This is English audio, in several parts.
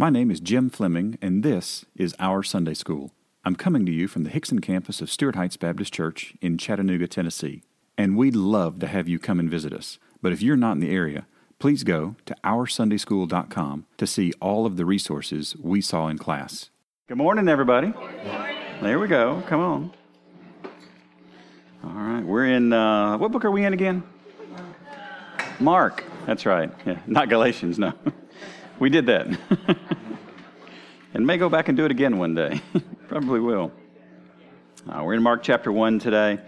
My name is Jim Fleming, and this is Our Sunday School. I'm coming to you from the Hixson campus of Stuart Heights Baptist Church in Chattanooga, Tennessee. And we'd love to have you come and visit us. But if you're not in the area, please go to OurSundaySchool.com to see all of the resources we saw in class. Good morning, everybody. There we go. Come on. All right. We're in, uh, what book are we in again? Mark. That's right. Yeah, not Galatians, no. we did that. and may go back and do it again one day. Probably will. Uh, we're in Mark chapter 1 today.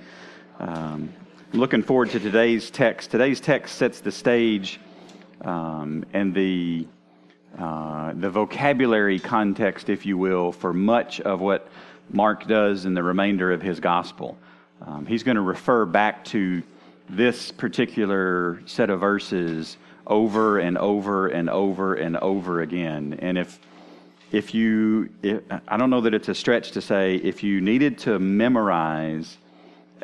Um, I'm looking forward to today's text. Today's text sets the stage um, and the, uh, the vocabulary context, if you will, for much of what Mark does in the remainder of his gospel. Um, he's going to refer back to this particular set of verses over and over and over and over again. And if if you, if, I don't know that it's a stretch to say, if you needed to memorize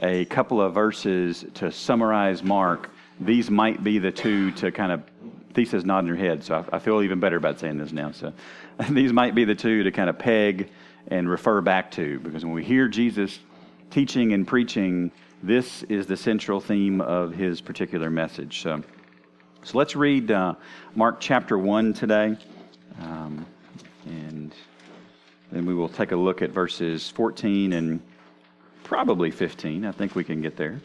a couple of verses to summarize Mark, these might be the two to kind of, thesis nod in your head, so I, I feel even better about saying this now. So these might be the two to kind of peg and refer back to, because when we hear Jesus teaching and preaching, this is the central theme of his particular message. So, so let's read uh, Mark chapter 1 today. Um, and then we will take a look at verses 14 and probably 15. I think we can get there.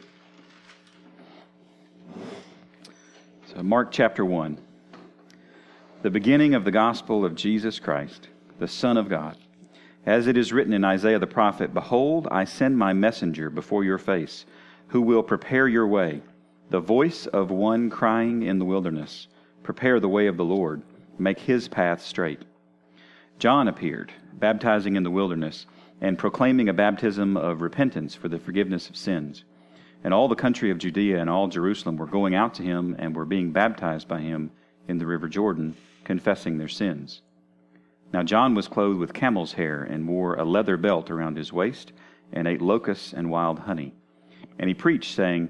So, Mark chapter 1. The beginning of the gospel of Jesus Christ, the Son of God. As it is written in Isaiah the prophet Behold, I send my messenger before your face, who will prepare your way. The voice of one crying in the wilderness, Prepare the way of the Lord, make his path straight. John appeared, baptizing in the wilderness, and proclaiming a baptism of repentance for the forgiveness of sins. And all the country of Judea and all Jerusalem were going out to him and were being baptized by him in the river Jordan, confessing their sins. Now John was clothed with camel's hair and wore a leather belt around his waist and ate locusts and wild honey. And he preached, saying,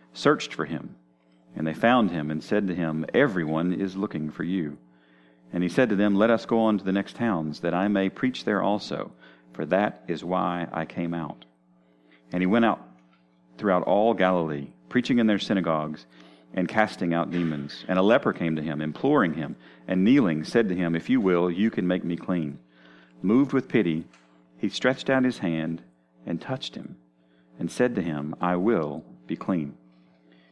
searched for him. And they found him, and said to him, Everyone is looking for you. And he said to them, Let us go on to the next towns, that I may preach there also, for that is why I came out. And he went out throughout all Galilee, preaching in their synagogues and casting out demons. And a leper came to him, imploring him, and kneeling, said to him, If you will, you can make me clean. Moved with pity, he stretched out his hand and touched him, and said to him, I will be clean.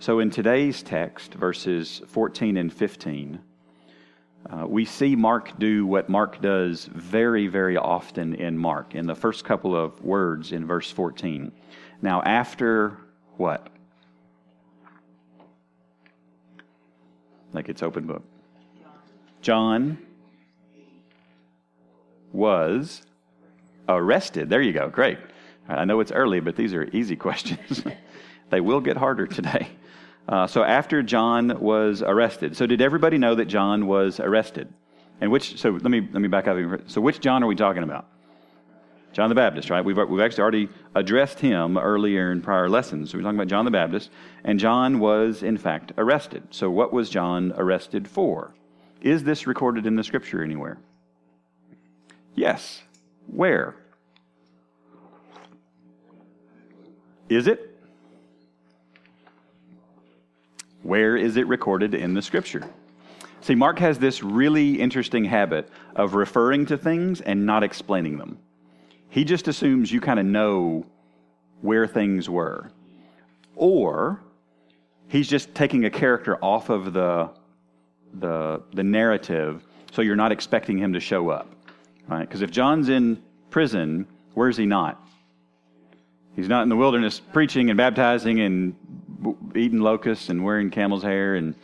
So in today's text, verses 14 and 15, uh, we see Mark do what Mark does very, very often in Mark, in the first couple of words in verse 14. Now, after what? Like it's open book. John was arrested. There you go. Great. I know it's early, but these are easy questions. they will get harder today. Uh, so after John was arrested, so did everybody know that John was arrested? And which? So let me let me back up. So which John are we talking about? John the Baptist, right? We've we've actually already addressed him earlier in prior lessons. So we're talking about John the Baptist, and John was in fact arrested. So what was John arrested for? Is this recorded in the Scripture anywhere? Yes. Where? Is it? Where is it recorded in the scripture? See, Mark has this really interesting habit of referring to things and not explaining them. He just assumes you kind of know where things were. Or he's just taking a character off of the, the, the narrative so you're not expecting him to show up. Right? Because if John's in prison, where's he not? He's not in the wilderness preaching and baptizing and eating locusts and wearing camel's hair and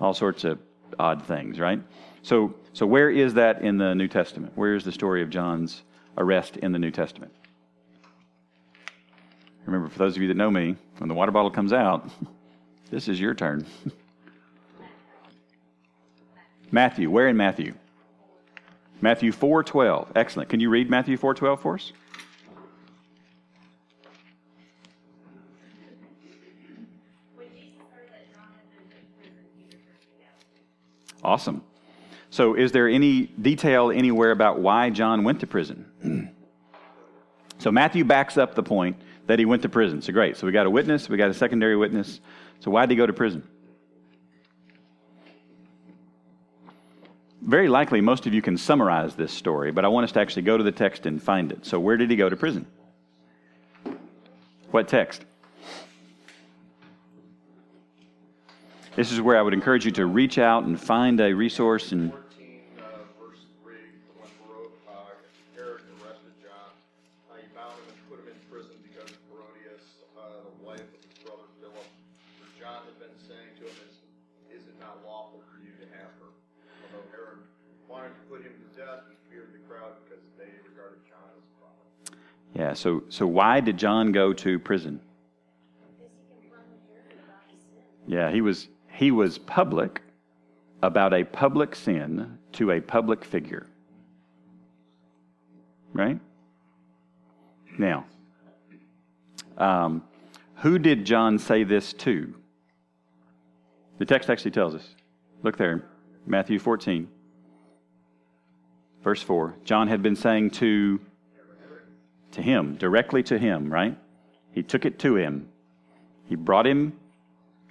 all sorts of odd things, right? So, so where is that in the New Testament? Where is the story of John's arrest in the New Testament? Remember, for those of you that know me, when the water bottle comes out, this is your turn. Matthew, where in Matthew? Matthew 4:12. Excellent. Can you read Matthew 4:12 for us? Awesome. So, is there any detail anywhere about why John went to prison? so, Matthew backs up the point that he went to prison. So, great. So, we got a witness, we got a secondary witness. So, why did he go to prison? Very likely, most of you can summarize this story, but I want us to actually go to the text and find it. So, where did he go to prison? What text? This is where I would encourage you to reach out and find a resource and. Yeah, so, so why did John go to prison? Yeah, he was he was public about a public sin to a public figure. Right? Now, um, who did John say this to? The text actually tells us. Look there, Matthew 14, verse 4. John had been saying to, to him, directly to him, right? He took it to him. He brought him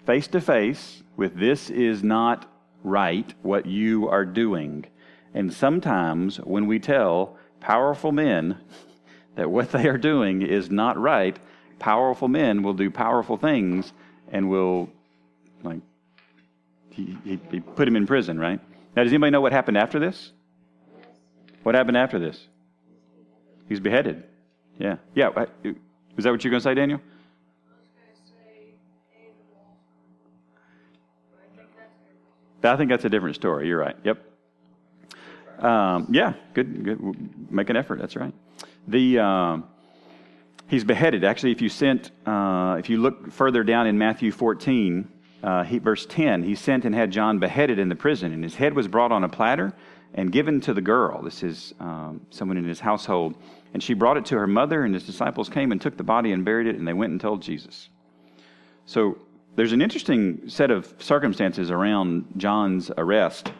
face to face with this is not right what you are doing. And sometimes when we tell powerful men that what they are doing is not right, powerful men will do powerful things and will, like, he, he, he put him in prison, right? Now, does anybody know what happened after this? What happened after this? He's beheaded. Yeah. Yeah. Uh, Was that what you're going to say, Daniel? I think that's a different story. You're right. Yep. Um, yeah, good, good. Make an effort. That's right. The um, he's beheaded. Actually, if you sent, uh, if you look further down in Matthew 14, uh, he, verse 10, he sent and had John beheaded in the prison, and his head was brought on a platter and given to the girl. This is um, someone in his household, and she brought it to her mother, and his disciples came and took the body and buried it, and they went and told Jesus. So there's an interesting set of circumstances around John's arrest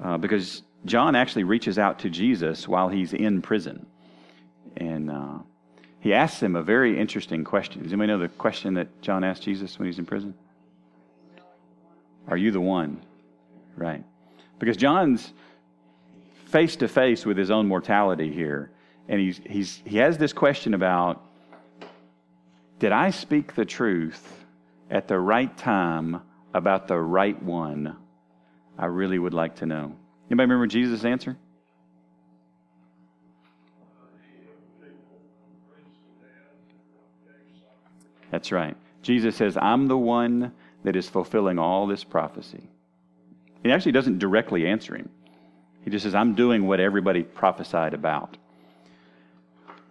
uh, because John actually reaches out to Jesus while he's in prison. And uh, he asks him a very interesting question. Does anybody know the question that John asked Jesus when he's in prison? Are you the one? Right. Because John's face to face with his own mortality here. And he's, he's, he has this question about Did I speak the truth at the right time about the right one? I really would like to know. Anybody remember Jesus' answer? That's right. Jesus says, I'm the one that is fulfilling all this prophecy. He actually doesn't directly answer him. He just says, I'm doing what everybody prophesied about.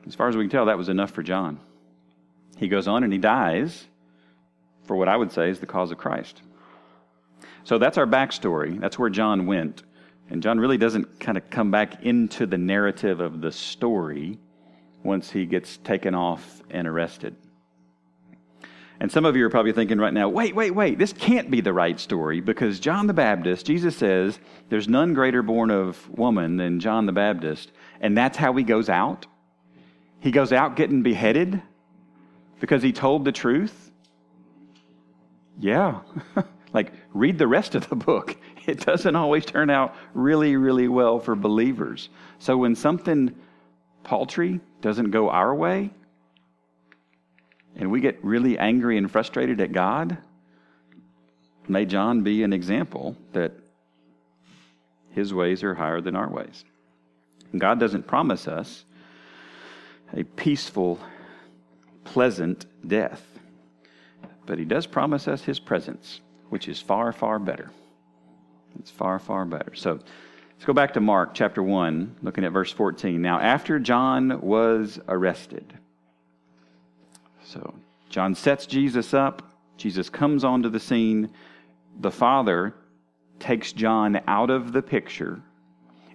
As far as we can tell, that was enough for John. He goes on and he dies for what I would say is the cause of Christ. So that's our backstory. That's where John went. And John really doesn't kind of come back into the narrative of the story once he gets taken off and arrested. And some of you are probably thinking right now, wait, wait, wait, this can't be the right story because John the Baptist, Jesus says, there's none greater born of woman than John the Baptist. And that's how he goes out? He goes out getting beheaded because he told the truth? Yeah. like, read the rest of the book. It doesn't always turn out really, really well for believers. So when something paltry doesn't go our way, and we get really angry and frustrated at God, may John be an example that his ways are higher than our ways. God doesn't promise us a peaceful, pleasant death. But he does promise us his presence, which is far, far better. It's far, far better. So let's go back to Mark chapter 1, looking at verse 14. Now, after John was arrested, so John sets Jesus up, Jesus comes onto the scene, the Father takes John out of the picture.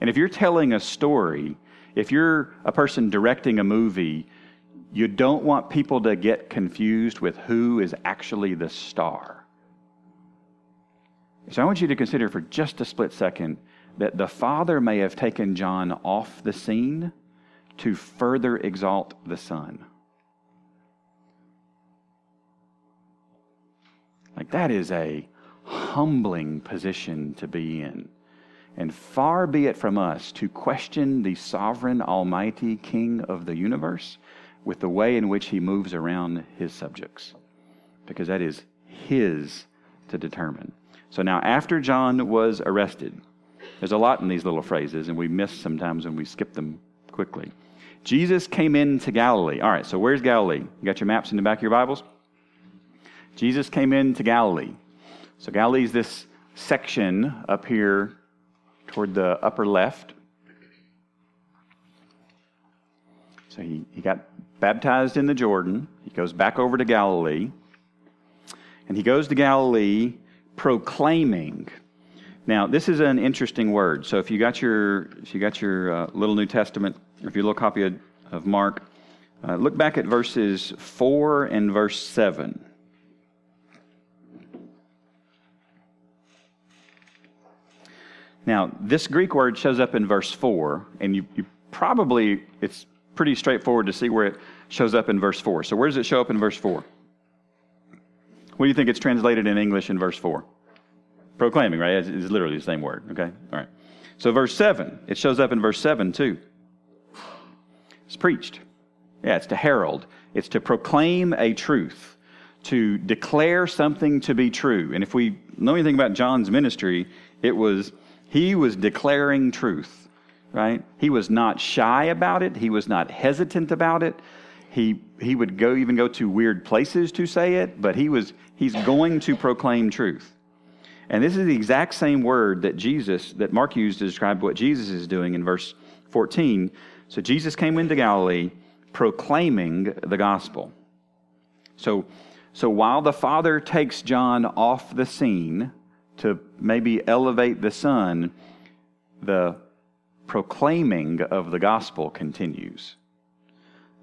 And if you're telling a story, if you're a person directing a movie, you don't want people to get confused with who is actually the star. So I want you to consider for just a split second that the Father may have taken John off the scene to further exalt the Son. Like, that is a humbling position to be in. And far be it from us to question the sovereign, almighty King of the universe with the way in which he moves around his subjects, because that is his to determine. So now, after John was arrested, there's a lot in these little phrases, and we miss sometimes when we skip them quickly. Jesus came into Galilee. All right, so where's Galilee? You got your maps in the back of your Bibles? Jesus came into Galilee. So Galilee is this section up here toward the upper left. So he, he got baptized in the Jordan. He goes back over to Galilee. And he goes to Galilee proclaiming. Now, this is an interesting word. So if you got your, if you got your uh, little New Testament, or if you look copy of, of Mark, uh, look back at verses 4 and verse 7. Now, this Greek word shows up in verse 4, and you, you probably, it's pretty straightforward to see where it shows up in verse 4. So, where does it show up in verse 4? What do you think it's translated in English in verse 4? Proclaiming, right? It's, literally the same word, okay? All right. So, verse 7, it shows up in verse 7 too. It's preached. Yeah, it's to herald. It's to proclaim a truth, to declare something to be true. And if we know anything about John's ministry, it was he was declaring truth, right? He was not shy about it, he was not hesitant about it. He, he would go even go to weird places to say it, but he was he's going to proclaim truth. And this is the exact same word that Jesus, that Mark used to describe what Jesus is doing in verse 14. So Jesus came into Galilee proclaiming the gospel. So, so while the Father takes John off the scene to maybe elevate the Son, the proclaiming of the gospel continues.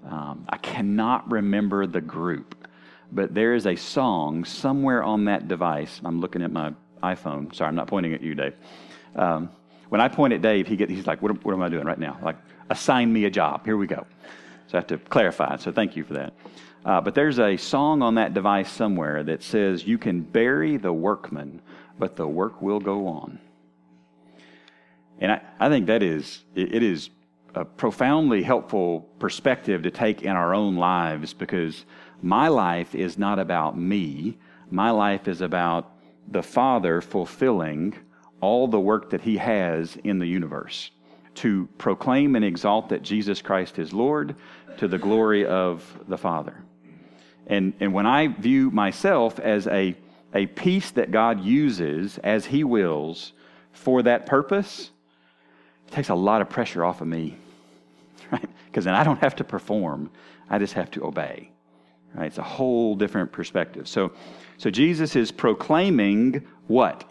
Um, I cannot remember the group, but there is a song somewhere on that device. I'm looking at my iPhone. Sorry, I'm not pointing at you, Dave. Um, when I point at Dave, he get, he's like, what, what am I doing right now? Like, assign me a job. Here we go. So I have to clarify. So thank you for that. Uh, but there's a song on that device somewhere that says, You can bury the workman, but the work will go on. And I, I think that is, it, it is a profoundly helpful perspective to take in our own lives because my life is not about me. My life is about the Father fulfilling all the work that He has in the universe to proclaim and exalt that Jesus Christ is Lord to the glory of the Father. And, and when I view myself as a, a piece that God uses as He wills for that purpose, takes a lot of pressure off of me right? Because then I don't have to perform, I just have to obey. Right? It's a whole different perspective. So, so Jesus is proclaiming what?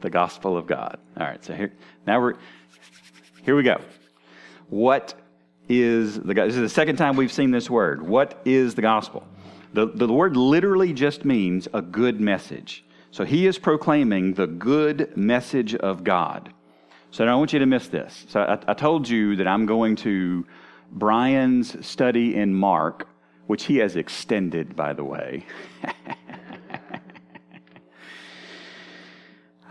The gospel of God. All right, so here now we're here we go. What is the This is the second time we've seen this word. What is the gospel? The, the word literally just means a good message. So he is proclaiming the good message of God. So I don't want you to miss this. So I, I told you that I'm going to Brian's study in Mark, which he has extended, by the way,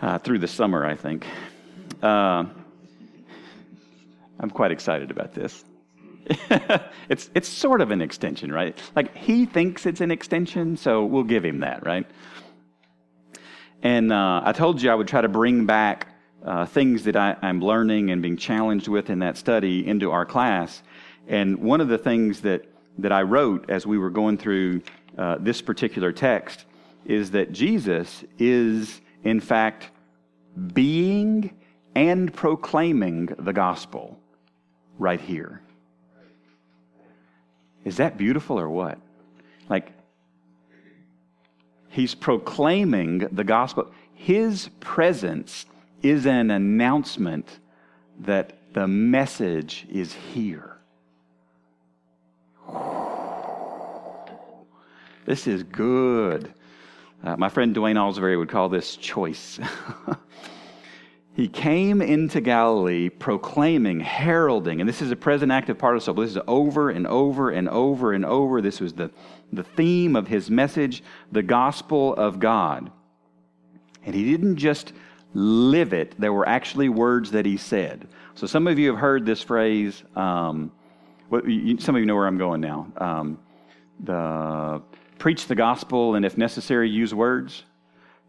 uh, through the summer, I think. Uh, I'm quite excited about this. it's, it's sort of an extension, right? Like he thinks it's an extension, so we'll give him that, right? And uh, I told you I would try to bring back uh, things that I, I'm learning and being challenged with in that study into our class. And one of the things that, that I wrote as we were going through uh, this particular text is that Jesus is, in fact, being and proclaiming the gospel right here. Is that beautiful or what? Like, he's proclaiming the gospel. His presence is an announcement that the message is here. This is good. Uh, my friend Dwayne Alsbury would call this choice. he came into Galilee proclaiming, heralding, and this is a present active participle. This is over and over and over and over. This was the, the theme of his message, the gospel of God. And he didn't just live it, there were actually words that he said. So some of you have heard this phrase. Um, some of you know where I'm going now. Um, the preach the gospel and if necessary use words.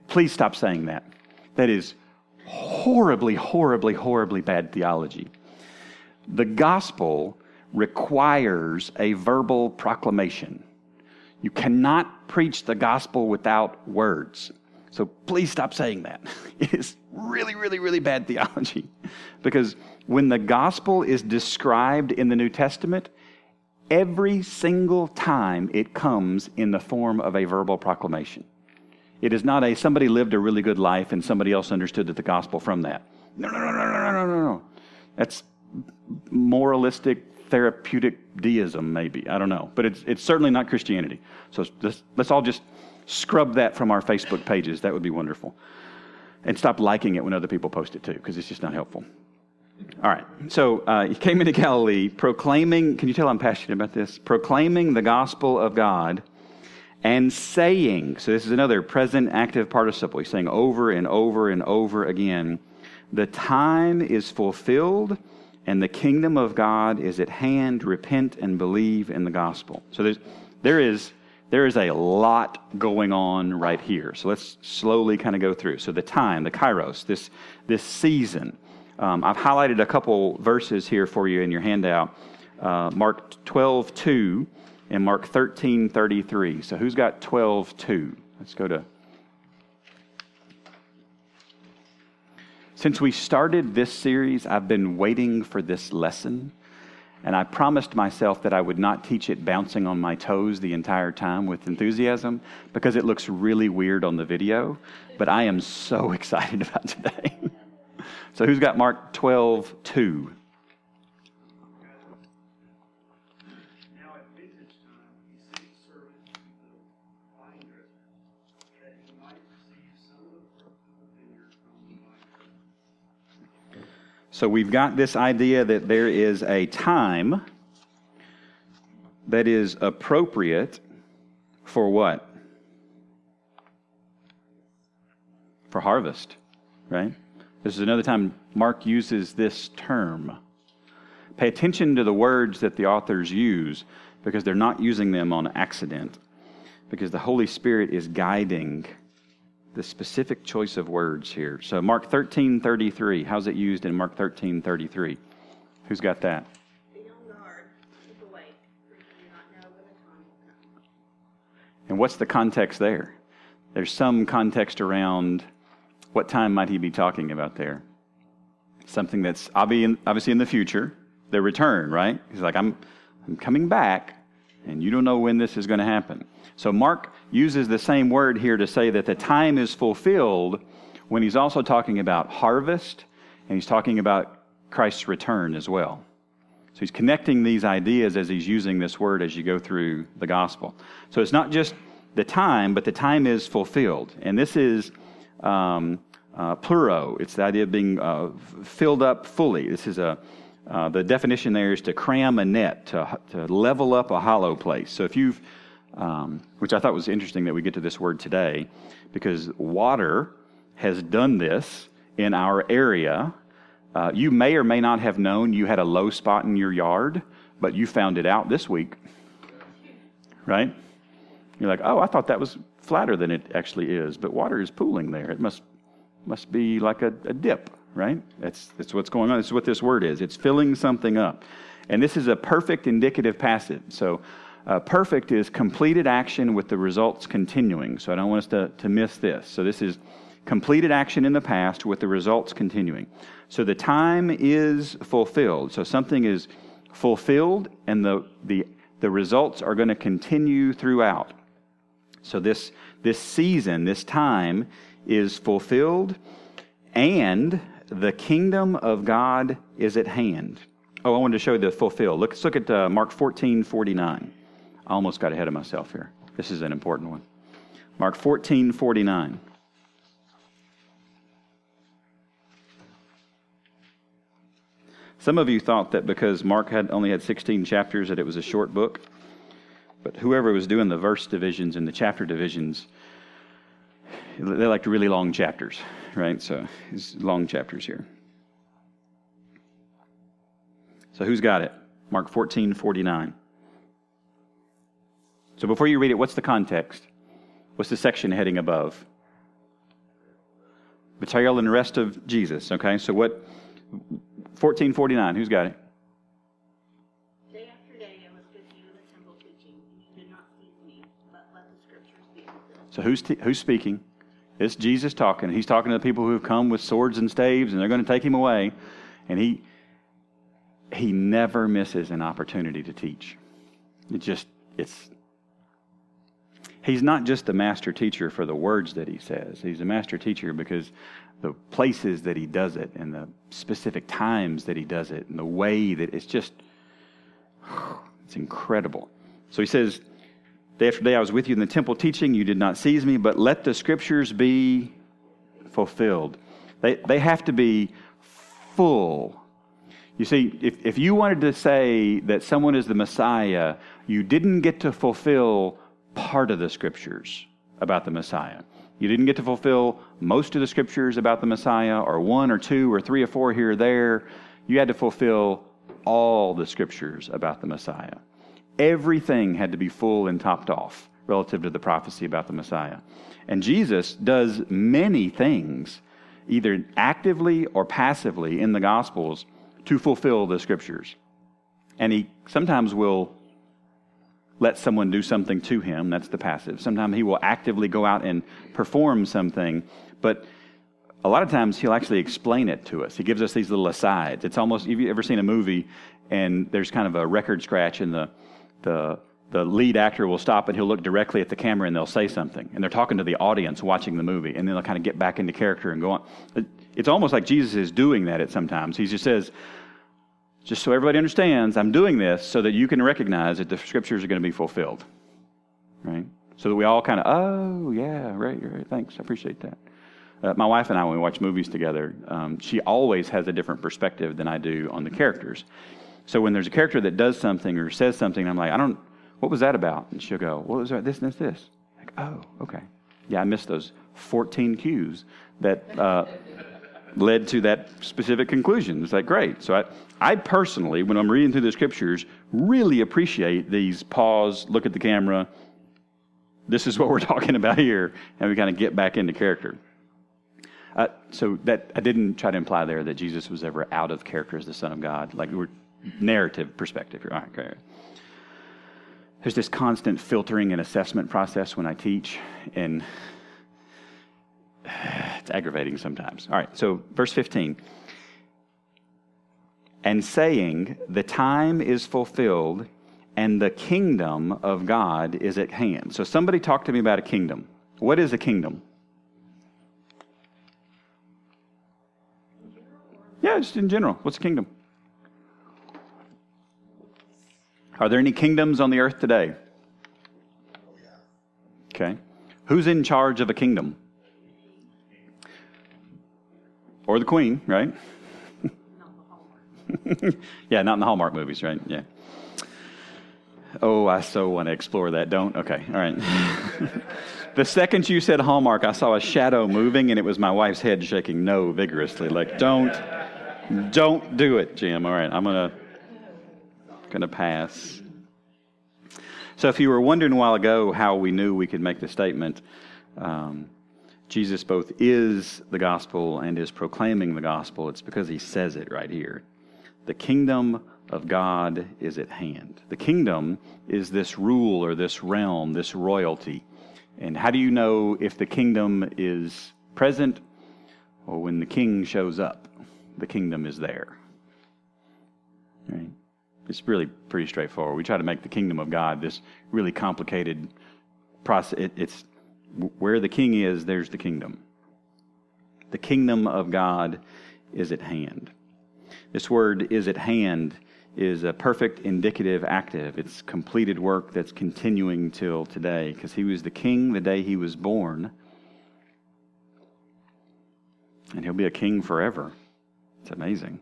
Please stop saying that. That is horribly, horribly, horribly bad theology. The gospel requires a verbal proclamation. You cannot preach the gospel without words. So please stop saying that. It is really, really, really bad theology. Because when the gospel is described in the New Testament, every single time it comes in the form of a verbal proclamation. It is not a somebody lived a really good life and somebody else understood that the gospel from that. No, no, no, no, no, no, no, no. No. That's moralistic, therapeutic deism, maybe. I don't know. But it's, it's certainly not Christianity. So let's, let's all just scrub that from our Facebook pages. That would be wonderful. And stop liking it when other people post it too, because it's just not helpful. All right. So uh, he came into Galilee proclaiming, can you tell I'm passionate about this? Proclaiming the gospel of God and saying, so this is another present active participle. He's saying over and over and over again, the time is fulfilled and the kingdom of God is at hand. Repent and believe in the gospel. So there's, there is there is a lot going on right here. So let's slowly kind of go through. So the time, the kairos, this, this season. Um, I've highlighted a couple verses here for you in your handout. Uh, Mark 12, 2 and Mark 13, 33. So who's got 12, 2? Let's go to. Since we started this series, I've been waiting for this lesson and I promised myself that I would not teach it bouncing on my toes the entire time with enthusiasm because it looks really weird on the video. But I am so excited about today. so, who's got Mark 12 2? So we've got this idea that there is a time that is appropriate for what? For harvest, right? This is another time Mark uses this term. Pay attention to the words that the authors use because they're not using them on accident, because the Holy Spirit is guiding the specific choice of words here. So Mark 13, 33. How's it used in Mark 13, 33? Who's got that? And what's the context there? There's some context around what time might he be talking about there? Something that's obviously in the future, their return, right? He's like, I'm, I'm coming back, and you don't know when this is going to happen. So Mark uses the same word here to say that the time is fulfilled when he's also talking about harvest and he's talking about Christ's return as well. So he's connecting these ideas as he's using this word as you go through the gospel. So it's not just the time, but the time is fulfilled. And this is um, uh, pleroo. It's the idea of being uh, filled up fully. This is a uh, the definition there is to cram a net, to, to level up a hollow place. So if you've um, which I thought was interesting that we get to this word today, because water has done this in our area. Uh, you may or may not have known you had a low spot in your yard, but you found it out this week. Right? You're like, oh, I thought that was flatter than it actually is, but water is pooling there. It must must be like a, a dip, right? That's that's what's going on. This is what this word is. It's filling something up, and this is a perfect indicative passive. So uh, perfect is completed action with the results continuing. So I don't want us to, to miss this. So this is completed action in the past with the results continuing. So the time is fulfilled. So something is fulfilled and the, the, the results are going to continue throughout. So this, this season, this time is fulfilled and the kingdom of God is at hand. Oh, I wanted to show you the fulfill. Look, let's look at uh, Mark 14 49. I almost got ahead of myself here. This is an important one. Mark 14 49. Some of you thought that because Mark had only had 16 chapters that it was a short book. But whoever was doing the verse divisions and the chapter divisions, they liked really long chapters, right? So it's long chapters here. So who's got it? Mark 14, 49. So before you read it, what's the context? What's the section heading above? Betrayal and arrest of Jesus. Okay, so what? 1449, who's got it? Day after day I was with you in the temple teaching. You did not me, but let the scriptures be fulfilled. So who's, t- who's speaking? It's Jesus talking. He's talking to the people who have come with swords and staves, and they're going to take him away. And he, he never misses an opportunity to teach. It just, it's he's not just the master teacher for the words that he says. He's a master teacher because the places that he does it and the specific times that he does it and the way that it's just it's incredible. So he says, Day after day I was with you in the temple teaching, you did not seize me, but let the scriptures be fulfilled. They, they have to be full. You see, if, if you wanted to say that someone is the Messiah, you didn't get to fulfill part of the scriptures about the Messiah. You didn't get to fulfill most of the scriptures about the Messiah, or one or two or three or four here or there. you had to fulfill all the scriptures about the Messiah. Everything had to be full and topped off relative to the prophecy about the Messiah. And Jesus does many things, either actively or passively, in the Gospels to fulfill the scriptures. And he sometimes will let someone do something to him. That's the passive. Sometimes he will actively go out and perform something, but a lot of times he'll actually explain it to us. He gives us these little asides. It's almost, have you ever seen a movie and there's kind of a record scratch in the, the, the lead actor will stop and he'll look directly at the camera and they'll say something. And they're talking to the audience watching the movie. And then they'll kind of get back into character and go on. It's almost like Jesus is doing that at sometimes. He just says, just so everybody understands, I'm doing this so that you can recognize that the scriptures are going to be fulfilled. Right? So that we all kind of, oh, yeah, right, right, thanks, I appreciate that. Uh, my wife and I, when we watch movies together, um, she always has a different perspective than I do on the characters. So when there's a character that does something or says something, I'm like, I don't, what was that about? And she'll go, what was that? This, this, this. Like, oh, okay. Yeah, I missed those 14 cues that uh, led to that specific conclusion. It's like, great. So I, I personally, when I'm reading through the scriptures, really appreciate these pause, look at the camera. This is what we're talking about here, and we kind of get back into character. Uh, so that I didn't try to imply there that Jesus was ever out of character as the Son of God. Like we're narrative perspective here. All right, okay. There's this constant filtering and assessment process when I teach, and it's aggravating sometimes. All right, so verse 15 and saying, The time is fulfilled and the kingdom of God is at hand. So, somebody talk to me about a kingdom. What is a kingdom? Yeah, just in general. What's a kingdom? Are there any kingdoms on the earth today? Okay. Who's in charge of a kingdom? Or the queen, right? yeah, not in the Hallmark movies, right? Yeah. Oh, I so want to explore that. Don't? Okay, all right. the second you said Hallmark, I saw a shadow moving, and it was my wife's head shaking no vigorously. Like, don't, don't do it, Jim. All right, I'm gonna, gonna pass. So, if you were wondering a while ago how we knew we could make the statement, um, Jesus both is the gospel and is proclaiming the gospel, it's because he says it right here. The kingdom of God is at hand. The kingdom is this rule or this realm, this royalty. And how do you know if the kingdom is present or when the king shows up? The kingdom is there. Right? It's really pretty straightforward. We try to make the kingdom of God this really complicated process. It, it's where the king is, there's the kingdom. The kingdom of God is at hand. This word is at hand is a perfect indicative active. It's completed work that's continuing till today because he was the king the day he was born. And he'll be a king forever. It's amazing.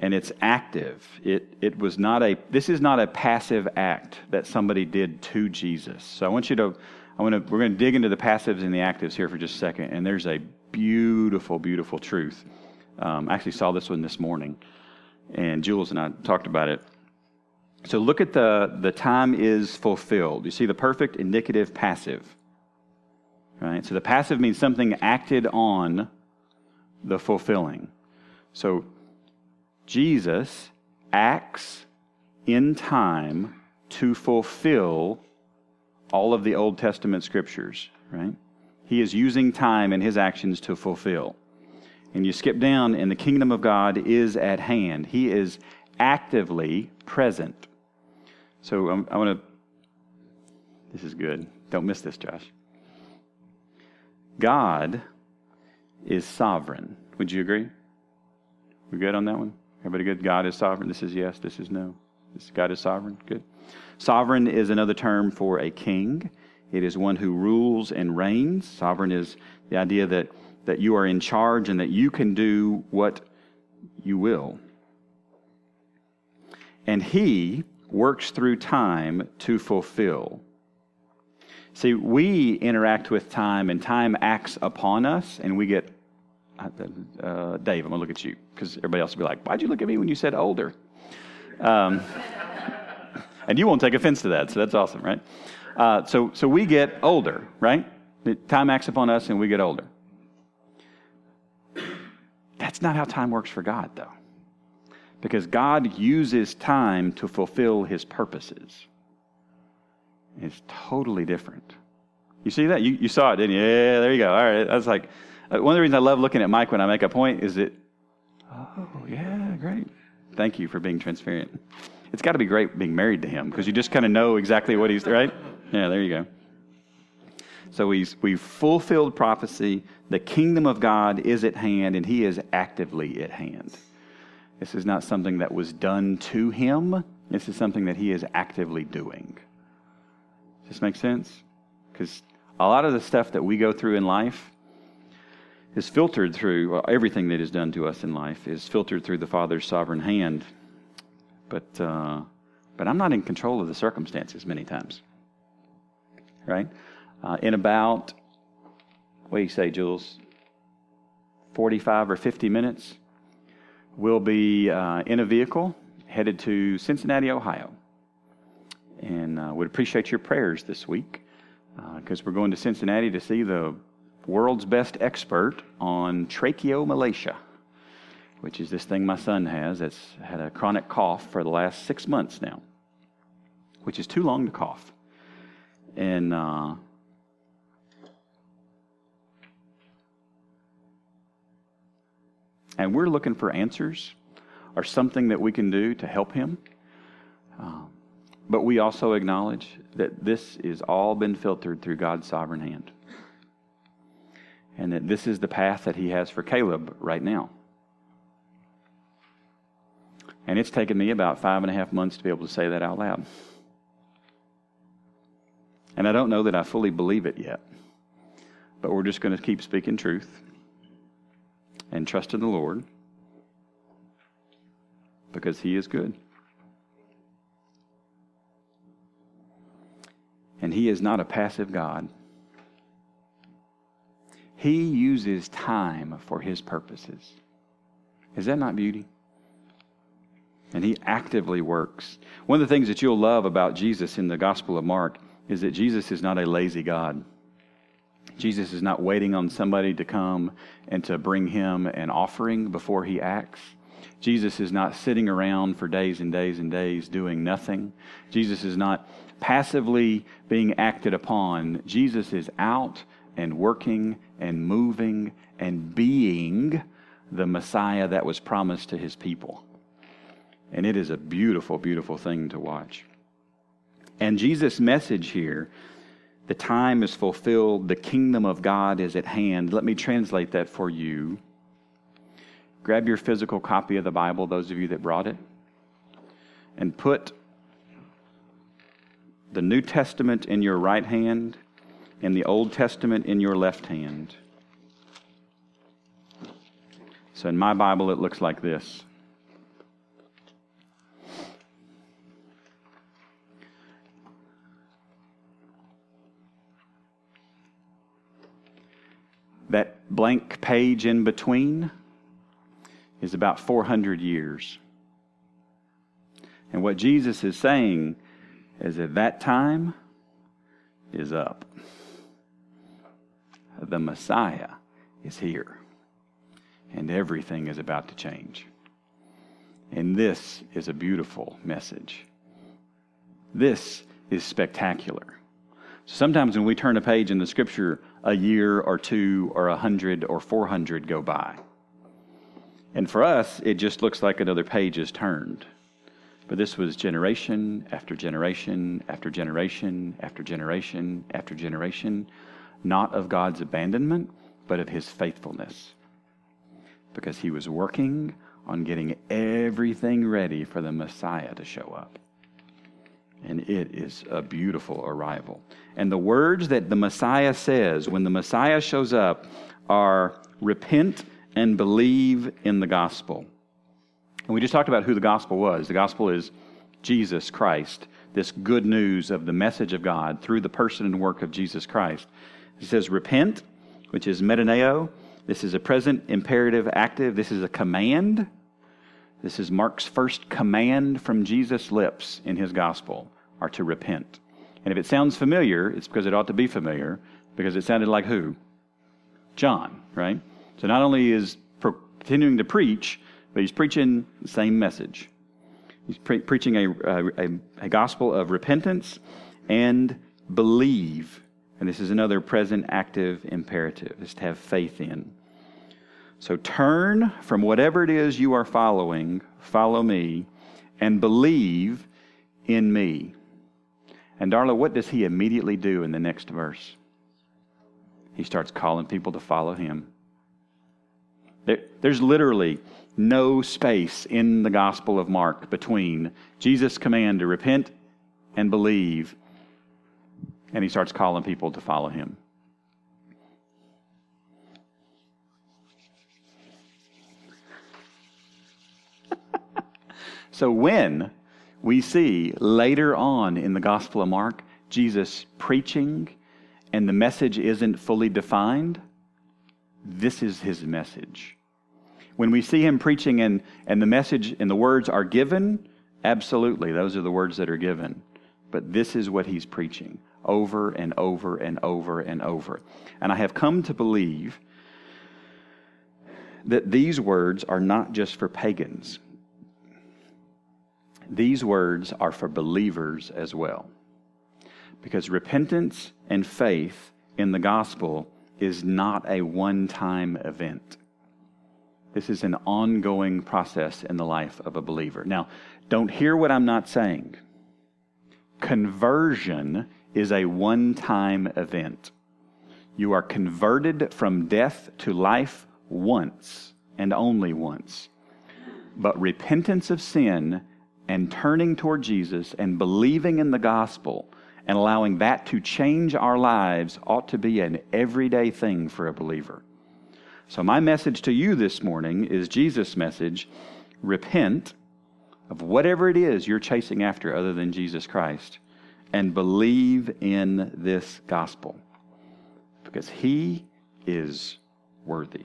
And it's active. It, it was not a, this is not a passive act that somebody did to Jesus. So I want you to, I want to, we're going to dig into the passives and the actives here for just a second. And there's a beautiful, beautiful truth um, I actually saw this one this morning, and Jules and I talked about it. So look at the the time is fulfilled. You see the perfect indicative passive. Right? So the passive means something acted on the fulfilling. So Jesus acts in time to fulfill all of the Old Testament scriptures, right? He is using time and his actions to fulfill and you skip down, and the kingdom of God is at hand. He is actively present. So um, I want to, this is good. Don't miss this, Josh. God is sovereign. Would you agree? We good on that one? Everybody good? God is sovereign. This is yes, this is no. This God is sovereign. Good. Sovereign is another term for a king. It is one who rules and reigns. Sovereign is the idea that that you are in charge and that you can do what you will. And He works through time to fulfill. See, we interact with time and time acts upon us and we get uh, Dave, I'm going to look at you because everybody else will be like, why'd you look at me when you said older? Um, and you won't take offense to that, so that's awesome, right? Uh, so, so we get older, right? Time acts upon us and we get older. That's not how time works for God, though. Because God uses time to fulfill his purposes. It's totally different. You see that? You, you saw it, didn't you? Yeah, there you go. All right. That's like Uh, one of the reasons I love looking at Mike when I make a point is that, oh, yeah, great. Thank you for being transparent. It's got to be great being married to him because you just kind of know exactly what he's, right? Yeah, there you go. So he's, we've fulfilled prophecy. The kingdom of God is at hand, and he is actively at hand. This is not something that was done to him, this is something that he is actively doing. Does this make sense? Because a lot of the stuff that we go through in life is filtered through, well, everything that is done to us in life is filtered through the Father's sovereign hand. But, uh, but I'm not in control of the circumstances many times. Right? Uh, in about, what do you say, Jules? 45 or 50 minutes, we'll be uh, in a vehicle headed to Cincinnati, Ohio. And uh, would appreciate your prayers this week because uh, we're going to Cincinnati to see the world's best expert on tracheomalacia, which is this thing my son has that's had a chronic cough for the last six months now, which is too long to cough. And uh, and we're looking for answers or something that we can do to help him. Um, but we also acknowledge that this is all been filtered through God's sovereign hand. And that this is the path that He has for Caleb right now. And it's taken me about five and a half months to be able to say that out loud. And I don't know that I fully believe it yet. But we're just going to keep speaking truth and trust in the Lord because He is good. And He is not a passive God. He uses time for His purposes. Is that not beauty? And He actively works. One of the things that you'll love about Jesus in the Gospel of Mark is that Jesus is not a lazy God. Jesus is not waiting on somebody to come and to bring him an offering before he acts. Jesus is not sitting around for days and days and days doing nothing. Jesus is not passively being acted upon. Jesus is out and working and moving and being the Messiah that was promised to his people. And it is a beautiful, beautiful thing to watch. And Jesus' message here the time is fulfilled, the kingdom of God is at hand. Let me translate that for you. Grab your physical copy of the Bible, those of you that brought it, and put the New Testament in your right hand and the Old Testament in your left hand. So in my Bible, it looks like this. That blank page in between is about 400 years. And what Jesus is saying is that that time is up. The Messiah is here. And everything is about to change. And this is a beautiful message. This is spectacular. Sometimes when we turn a page in the scripture, a year or two or a hundred or four hundred go by. And for us, it just looks like another page is turned. But this was generation after generation after generation after generation after generation, not of God's abandonment, but of his faithfulness. Because he was working on getting everything ready for the Messiah to show up and it is a beautiful arrival. And the words that the Messiah says when the Messiah shows up are repent and believe in the gospel. And we just talked about who the gospel was. The gospel is Jesus Christ, this good news of the message of God through the person and work of Jesus Christ. He says, repent, which is metanoeo, This is a present imperative active. This is a command. This is Mark's first command from Jesus' lips in his gospel are to repent. And if it sounds familiar, it's because it ought to be familiar, because it sounded like who? John, right? So not only is continuing to preach, but he's preaching the same message. He's pre- preaching a, a, a gospel of repentance and believe. And this is another present active imperative, is to have faith in. So turn from whatever it is you are following, follow me, and believe in me. And Darla, what does he immediately do in the next verse? He starts calling people to follow him. There, there's literally no space in the Gospel of Mark between Jesus' command to repent and believe, and he starts calling people to follow him. so when we see later on in the Gospel of Mark Jesus preaching and the message isn't fully defined, this is his message. When we see him preaching and, and the message and the words are given, absolutely, those are the words that are given. But this is what he's preaching over and over and over and over. And I have come to believe that these words are not just for pagans. These words are for believers as well. Because repentance and faith in the gospel is not a one time event. This is an ongoing process in the life of a believer. Now, don't hear what I'm not saying. Conversion is a one time event. You are converted from death to life once and only once. But repentance of sin and turning toward Jesus and believing in the gospel and allowing that to change our lives ought to be an everyday thing for a believer. So, my message to you this morning is Jesus' message repent of whatever it is you're chasing after other than Jesus Christ and believe in this gospel because he is worthy.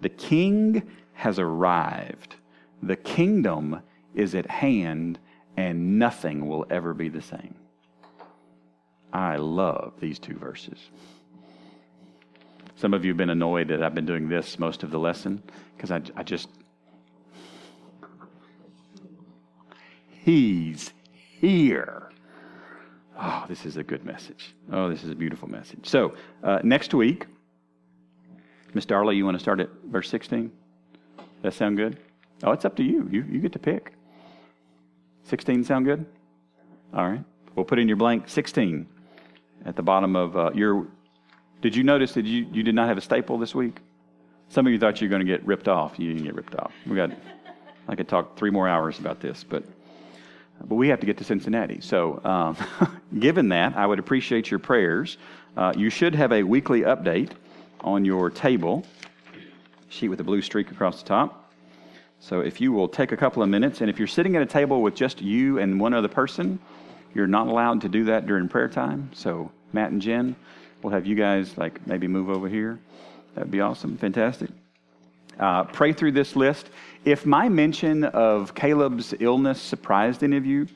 The king has arrived, the kingdom is at hand, and nothing will ever be the same. I love these two verses. Some of you have been annoyed that I've been doing this most of the lesson because I, I just. He's here. Oh, this is a good message. Oh, this is a beautiful message. So, uh, next week, Miss Darla, you want to start at verse 16? That sound good? Oh, it's up to you. You, you get to pick. 16 sound good? All right. We'll put in your blank 16 at the bottom of uh, your. Did you notice that you, you did not have a staple this week? Some of you thought you were going to get ripped off. You didn't get ripped off. We got. I could talk three more hours about this, but but we have to get to Cincinnati. So, um, given that, I would appreciate your prayers. Uh, you should have a weekly update on your table sheet with a blue streak across the top. So, if you will take a couple of minutes, and if you're sitting at a table with just you and one other person, you're not allowed to do that during prayer time. So, Matt and Jen, we'll have you guys like maybe move over here. That'd be awesome. Fantastic. Uh, pray through this list. If my mention of Caleb's illness surprised any of you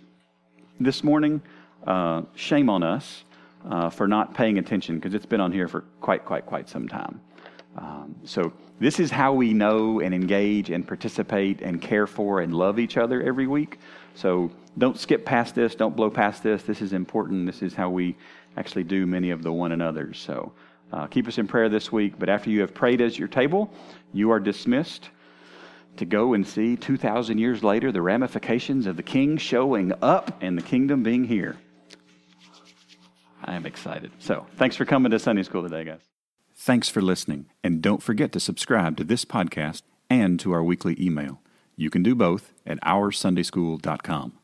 this morning, uh, shame on us uh, for not paying attention because it's been on here for quite, quite, quite some time. Um, so, this is how we know and engage and participate and care for and love each other every week. So, don't skip past this. Don't blow past this. This is important. This is how we actually do many of the one another's. So, uh, keep us in prayer this week. But after you have prayed as your table, you are dismissed to go and see 2,000 years later the ramifications of the king showing up and the kingdom being here. I am excited. So, thanks for coming to Sunday school today, guys. Thanks for listening. And don't forget to subscribe to this podcast and to our weekly email. You can do both at oursundayschool.com.